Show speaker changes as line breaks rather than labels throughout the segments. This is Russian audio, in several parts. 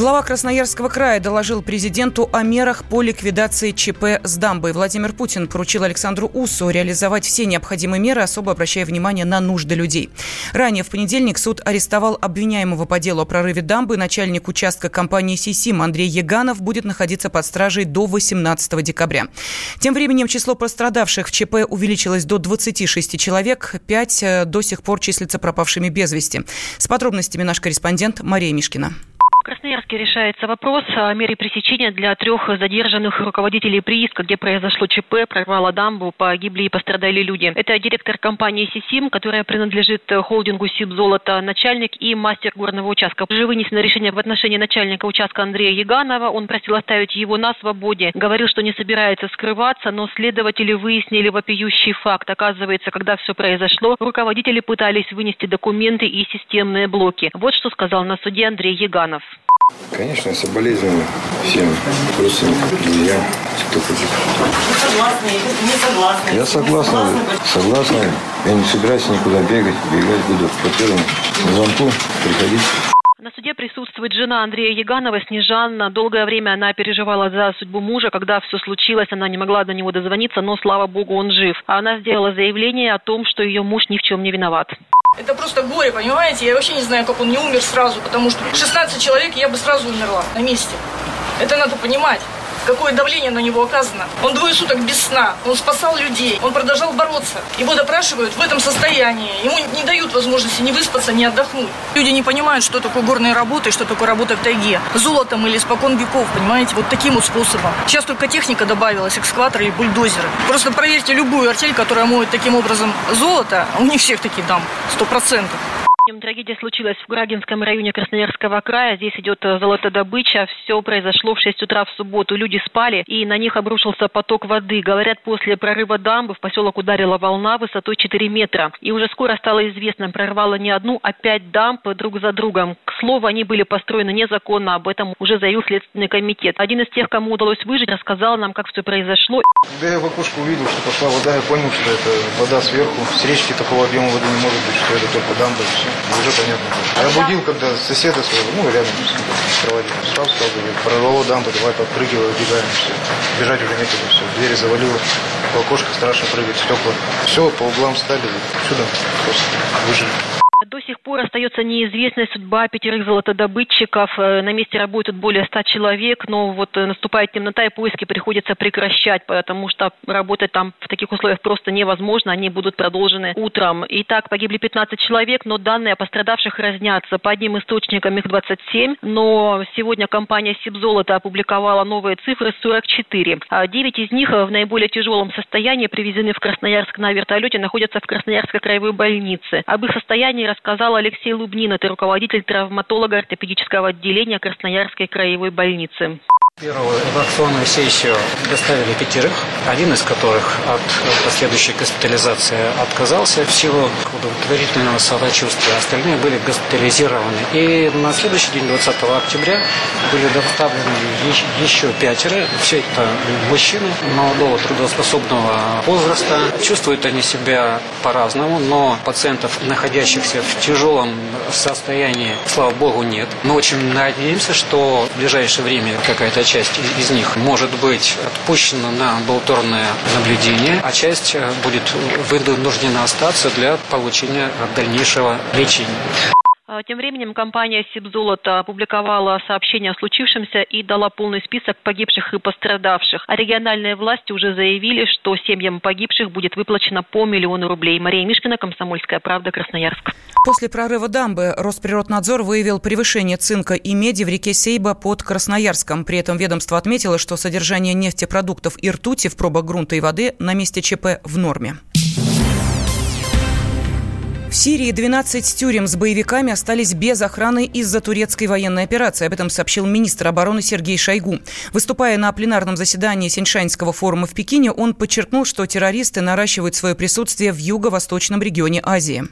Глава Красноярского края доложил президенту о мерах по ликвидации ЧП с дамбой. Владимир Путин поручил Александру Усу реализовать все необходимые меры, особо обращая внимание на нужды людей. Ранее в понедельник суд арестовал обвиняемого по делу о прорыве дамбы. Начальник участка компании «Сисим» Андрей Яганов будет находиться под стражей до 18 декабря. Тем временем число пострадавших в ЧП увеличилось до 26 человек. Пять э, до сих пор числятся пропавшими без вести. С подробностями наш корреспондент Мария Мишкина.
Красноярске решается вопрос о мере пресечения для трех задержанных руководителей прииска, где произошло ЧП, прорвало дамбу, погибли и пострадали люди. Это директор компании «Сисим», которая принадлежит холдингу «Сибзолото», начальник и мастер горного участка. Уже вынесено решение в отношении начальника участка Андрея Яганова. Он просил оставить его на свободе. Говорил, что не собирается скрываться, но следователи выяснили вопиющий факт. Оказывается, когда все произошло, руководители пытались вынести документы и системные блоки. Вот что сказал на суде Андрей Яганов.
Конечно, соболезную всем родственникам, друзьям, кто погиб.
не согласны?
Я согласен, согласен. Я не собираюсь никуда бегать, бегать буду по первому звонку, приходить.
На суде присутствует жена Андрея Яганова, Снежанна. Долгое время она переживала за судьбу мужа. Когда все случилось, она не могла до него дозвониться, но, слава богу, он жив. А она сделала заявление о том, что ее муж ни в чем не виноват.
Это просто горе, понимаете? Я вообще не знаю, как он не умер сразу, потому что 16 человек, я бы сразу умерла на месте. Это надо понимать какое давление на него оказано. Он двое суток без сна, он спасал людей, он продолжал бороться. Его допрашивают в этом состоянии, ему не дают возможности ни выспаться, ни отдохнуть. Люди не понимают, что такое горные работы, что такое работа в тайге. Золотом или спокон веков, понимаете, вот таким вот способом. Сейчас только техника добавилась, экскаваторы и бульдозеры. Просто проверьте любую артель, которая моет таким образом золото, у них всех такие там, сто процентов.
Трагедия случилась в Грагинском районе Красноярского края. Здесь идет э, золотодобыча. Все произошло в 6 утра в субботу. Люди спали, и на них обрушился поток воды. Говорят, после прорыва дамбы в поселок ударила волна высотой 4 метра. И уже скоро стало известно, прорвало не одну, а пять дамб друг за другом. К слову, они были построены незаконно. Об этом уже заявил Следственный комитет. Один из тех, кому удалось выжить, рассказал нам, как все произошло.
Когда я в окошко увидел, что пошла вода, я понял, что это вода сверху. С речки такого объема воды не может быть, что это только дамба уже понятно. А я будил, когда соседа своего, ну, рядом с кроватью встал, стал говорить, прорвало дамбу, давай подпрыгивай, убегаем, все. Бежать уже некуда, все. Двери завалило, в окошко страшно прыгать, стекла. Все, по углам стали, чудом просто выжили.
До сих пор остается неизвестная судьба пятерых золотодобытчиков. Э, на месте работают более ста человек, но вот э, наступает темнота и поиски приходится прекращать, потому что работать там в таких условиях просто невозможно. Они будут продолжены утром. Итак, погибли 15 человек, но данные о пострадавших разнятся. По одним источникам их 27, но сегодня компания Сибзолото опубликовала новые цифры 44. А 9 из них в наиболее тяжелом состоянии привезены в Красноярск на вертолете, находятся в Красноярской краевой больнице. Об их состоянии рассказал Алексей Лубнин, это руководитель травматолога ортопедического отделения Красноярской краевой больницы.
Первую эвакуационную сессию доставили пятерых, один из которых от последующей госпитализации отказался в силу удовлетворительного самочувствия. Остальные были госпитализированы. И на следующий день, 20 октября, были доставлены еще пятеро. Все это мужчины молодого трудоспособного возраста. Чувствуют они себя по-разному, но пациентов, находящихся в тяжелом состоянии, слава богу, нет. Мы очень надеемся, что в ближайшее время какая-то часть из них может быть отпущена на амбулаторное наблюдение, а часть э, будет вынуждена остаться для получения дальнейшего лечения.
А, тем временем компания «Сибзолото» опубликовала сообщение о случившемся и дала полный список погибших и пострадавших. А региональные власти уже заявили, что семьям погибших будет выплачено по миллиону рублей. Мария Мишкина, «Комсомольская правда», Красноярск.
После прорыва дамбы Росприроднадзор выявил превышение цинка и меди в реке Сейба под Красноярском. При этом ведомство отметило, что содержание нефтепродуктов и ртути в пробах грунта и воды на месте ЧП в норме. В Сирии 12 тюрем с боевиками остались без охраны из-за турецкой военной операции. Об этом сообщил министр обороны Сергей Шойгу. Выступая на пленарном заседании Синьшанского форума в Пекине, он подчеркнул, что террористы наращивают свое присутствие в юго-восточном регионе Азии.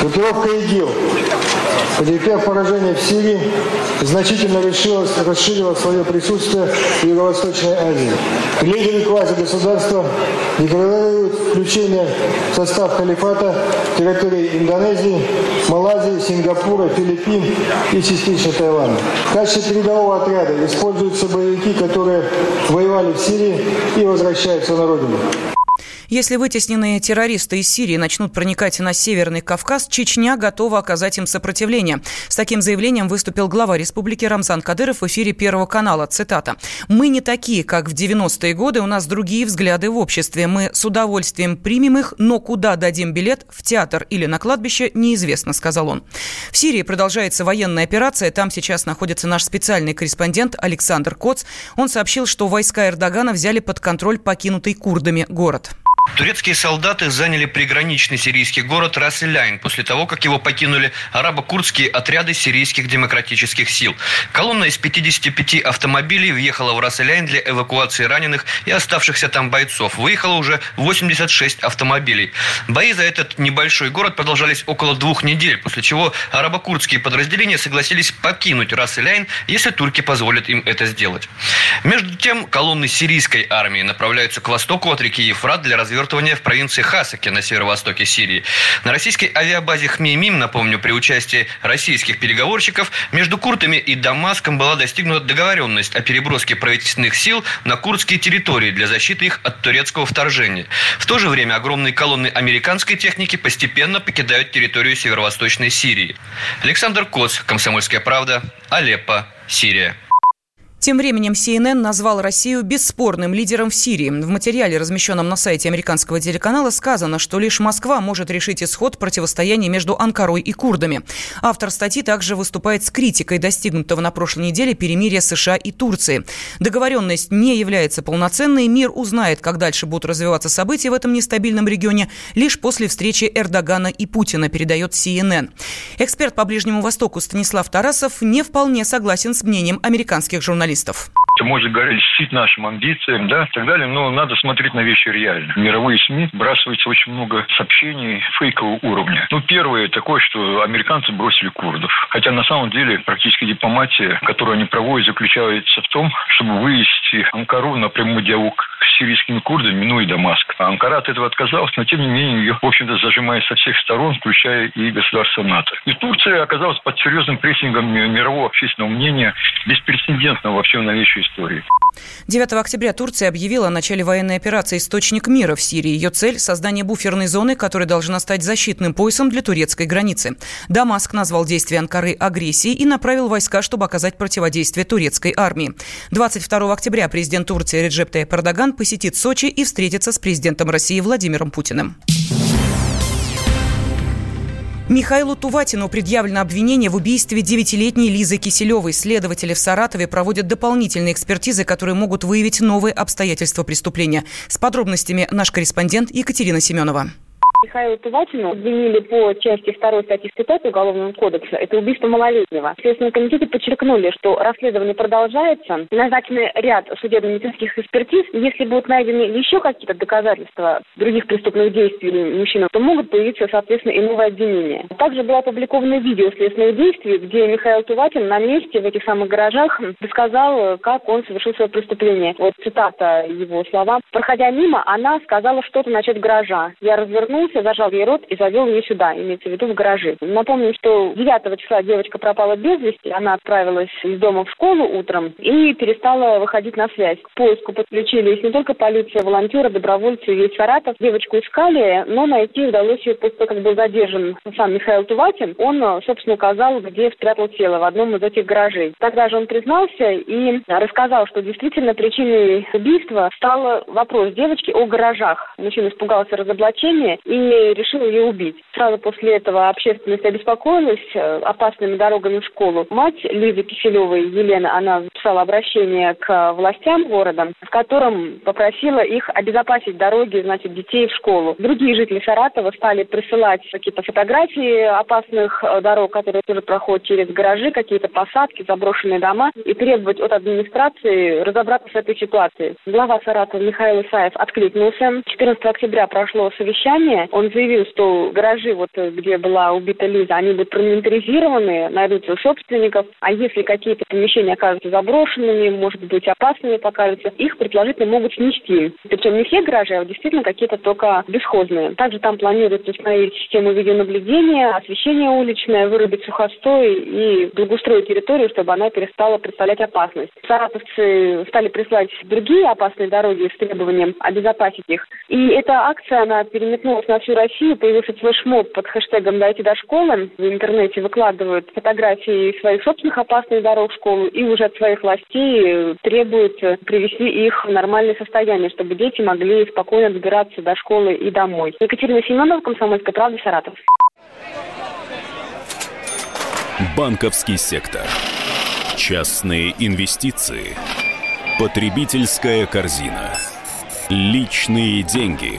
Группировка ИГИЛ, потерпев поражение в Сирии, значительно решилась, расширила свое присутствие в Юго-Восточной Азии. Лидеры квазигосударства декларируют включение в состав халифата территории Индонезии, Малайзии, Сингапура, Филиппин и частично Таиланда. В качестве передового отряда используются боевики, которые воевали в Сирии и возвращаются на родину.
Если вытесненные террористы из Сирии начнут проникать на Северный Кавказ, Чечня готова оказать им сопротивление. С таким заявлением выступил глава республики Рамзан Кадыров в эфире Первого канала. Цитата. «Мы не такие, как в 90-е годы, у нас другие взгляды в обществе. Мы с удовольствием примем их, но куда дадим билет, в театр или на кладбище, неизвестно», сказал он. В Сирии продолжается военная операция. Там сейчас находится наш специальный корреспондент Александр Коц. Он сообщил, что войска Эрдогана взяли под контроль покинутый курдами город.
Турецкие солдаты заняли приграничный сирийский город Расселяйн после того, как его покинули арабо-курдские отряды сирийских демократических сил. Колонна из 55 автомобилей въехала в Расселяйн для эвакуации раненых и оставшихся там бойцов. Выехало уже 86 автомобилей. Бои за этот небольшой город продолжались около двух недель, после чего арабо-курдские подразделения согласились покинуть Расселяйн, если турки позволят им это сделать. Между тем, колонны сирийской армии направляются к востоку от реки Ефрат для развертывания развертывания в провинции Хасаки на северо-востоке Сирии. На российской авиабазе Хмеймим, напомню, при участии российских переговорщиков, между Куртами и Дамаском была достигнута договоренность о переброске правительственных сил на курдские территории для защиты их от турецкого вторжения. В то же время огромные колонны американской техники постепенно покидают территорию северо-восточной Сирии. Александр Коц, Комсомольская правда, Алеппо, Сирия.
Тем временем CNN назвал Россию бесспорным лидером в Сирии. В материале, размещенном на сайте американского телеканала, сказано, что лишь Москва может решить исход противостояния между Анкарой и курдами. Автор статьи также выступает с критикой достигнутого на прошлой неделе перемирия США и Турции. Договоренность не является полноценной. Мир узнает, как дальше будут развиваться события в этом нестабильном регионе, лишь после встречи Эрдогана и Путина, передает CNN. Эксперт по Ближнему Востоку Станислав Тарасов не вполне согласен с мнением американских журналистов журналистов
может льстить нашим амбициям, да, и так далее, но надо смотреть на вещи реально. Мировые СМИ бросаются очень много сообщений фейкового уровня. Ну, первое такое, что американцы бросили курдов. Хотя на самом деле практически дипломатия, которую они проводят, заключается в том, чтобы вывести Анкару на прямой диалог сирийскими курдами, минуя Дамаск. А Анкара от этого отказалась, но тем не менее ее, в общем-то, зажимает со всех сторон, включая и государство НАТО. И Турция оказалась под серьезным прессингом мирового общественного мнения, беспрецедентного во всем новейшей истории.
9 октября Турция объявила о начале военной операции «Источник мира» в Сирии. Ее цель – создание буферной зоны, которая должна стать защитным поясом для турецкой границы. Дамаск назвал действия Анкары агрессией и направил войска, чтобы оказать противодействие турецкой армии. 22 октября президент Турции Реджеп Таyyip Эрдоган посетит Сочи и встретится с президентом России Владимиром Путиным. Михаилу Туватину предъявлено обвинение в убийстве девятилетней Лизы Киселевой. Следователи в Саратове проводят дополнительные экспертизы, которые могут выявить новые обстоятельства преступления. С подробностями наш корреспондент Екатерина Семенова.
Михаила Туватину обвинили по части 2 статьи 105 Уголовного кодекса. Это убийство малолетнего. Следственные комитеты подчеркнули, что расследование продолжается. Назначены ряд судебно-медицинских экспертиз. Если будут найдены еще какие-то доказательства других преступных действий мужчины, то могут появиться, соответственно, и новые обвинения. Также было опубликовано видео следственных действий, где Михаил Туватин на месте в этих самых гаражах рассказал, как он совершил свое преступление. Вот цитата его слова. «Проходя мимо, она сказала что-то насчет гаража. Я развернулся остановился, зажал ей рот и завел ее сюда, имеется в виду в гаражи. Напомню, что 9 числа девочка пропала без вести, она отправилась из дома в школу утром и перестала выходить на связь. К поиску подключились не только полиция, волонтеры, добровольцы, весь Саратов. Девочку искали, но найти удалось ее после того, как был задержан сам Михаил Туватин. Он, собственно, указал, где спрятал тело в одном из этих гаражей. Тогда же он признался и рассказал, что действительно причиной убийства стал вопрос девочки о гаражах. Мужчина испугался разоблачения и решил ее убить. Сразу после этого общественность обеспокоилась э, опасными дорогами в школу. Мать Лизы Киселевой, Елена, она записала обращение к властям города, в котором попросила их обезопасить дороги, значит, детей в школу. Другие жители Саратова стали присылать какие-то фотографии опасных э, дорог, которые тоже проходят через гаражи, какие-то посадки, заброшенные дома, и требовать от администрации разобраться с этой ситуацией. Глава Саратова Михаил Исаев откликнулся. 14 октября прошло совещание, Он заявил, что гаражи, вот где была убита Лиза, они будут проинвентаризированы, найдутся собственников. А если какие-то помещения окажутся заброшенными, может быть, опасными покажутся, их предположительно могут снести. Причем не все гаражи, а действительно какие-то только бесхозные. Также там планируется установить систему видеонаблюдения, освещение уличное, вырубить сухостой и благоустроить территорию, чтобы она перестала представлять опасность. Саратовцы стали прислать другие опасные дороги с требованием обезопасить их. И эта акция, она переметнулась на всю Россию, появился флешмоб под хэштегом «Дайте до школы». В интернете выкладывают фотографии своих собственных опасных дорог в школу и уже от своих властей требуют привести их в нормальное состояние, чтобы дети могли спокойно добираться до школы и домой. Екатерина Семенова, Комсомольская правда, Саратов.
Банковский сектор. Частные инвестиции. Потребительская корзина. Личные деньги.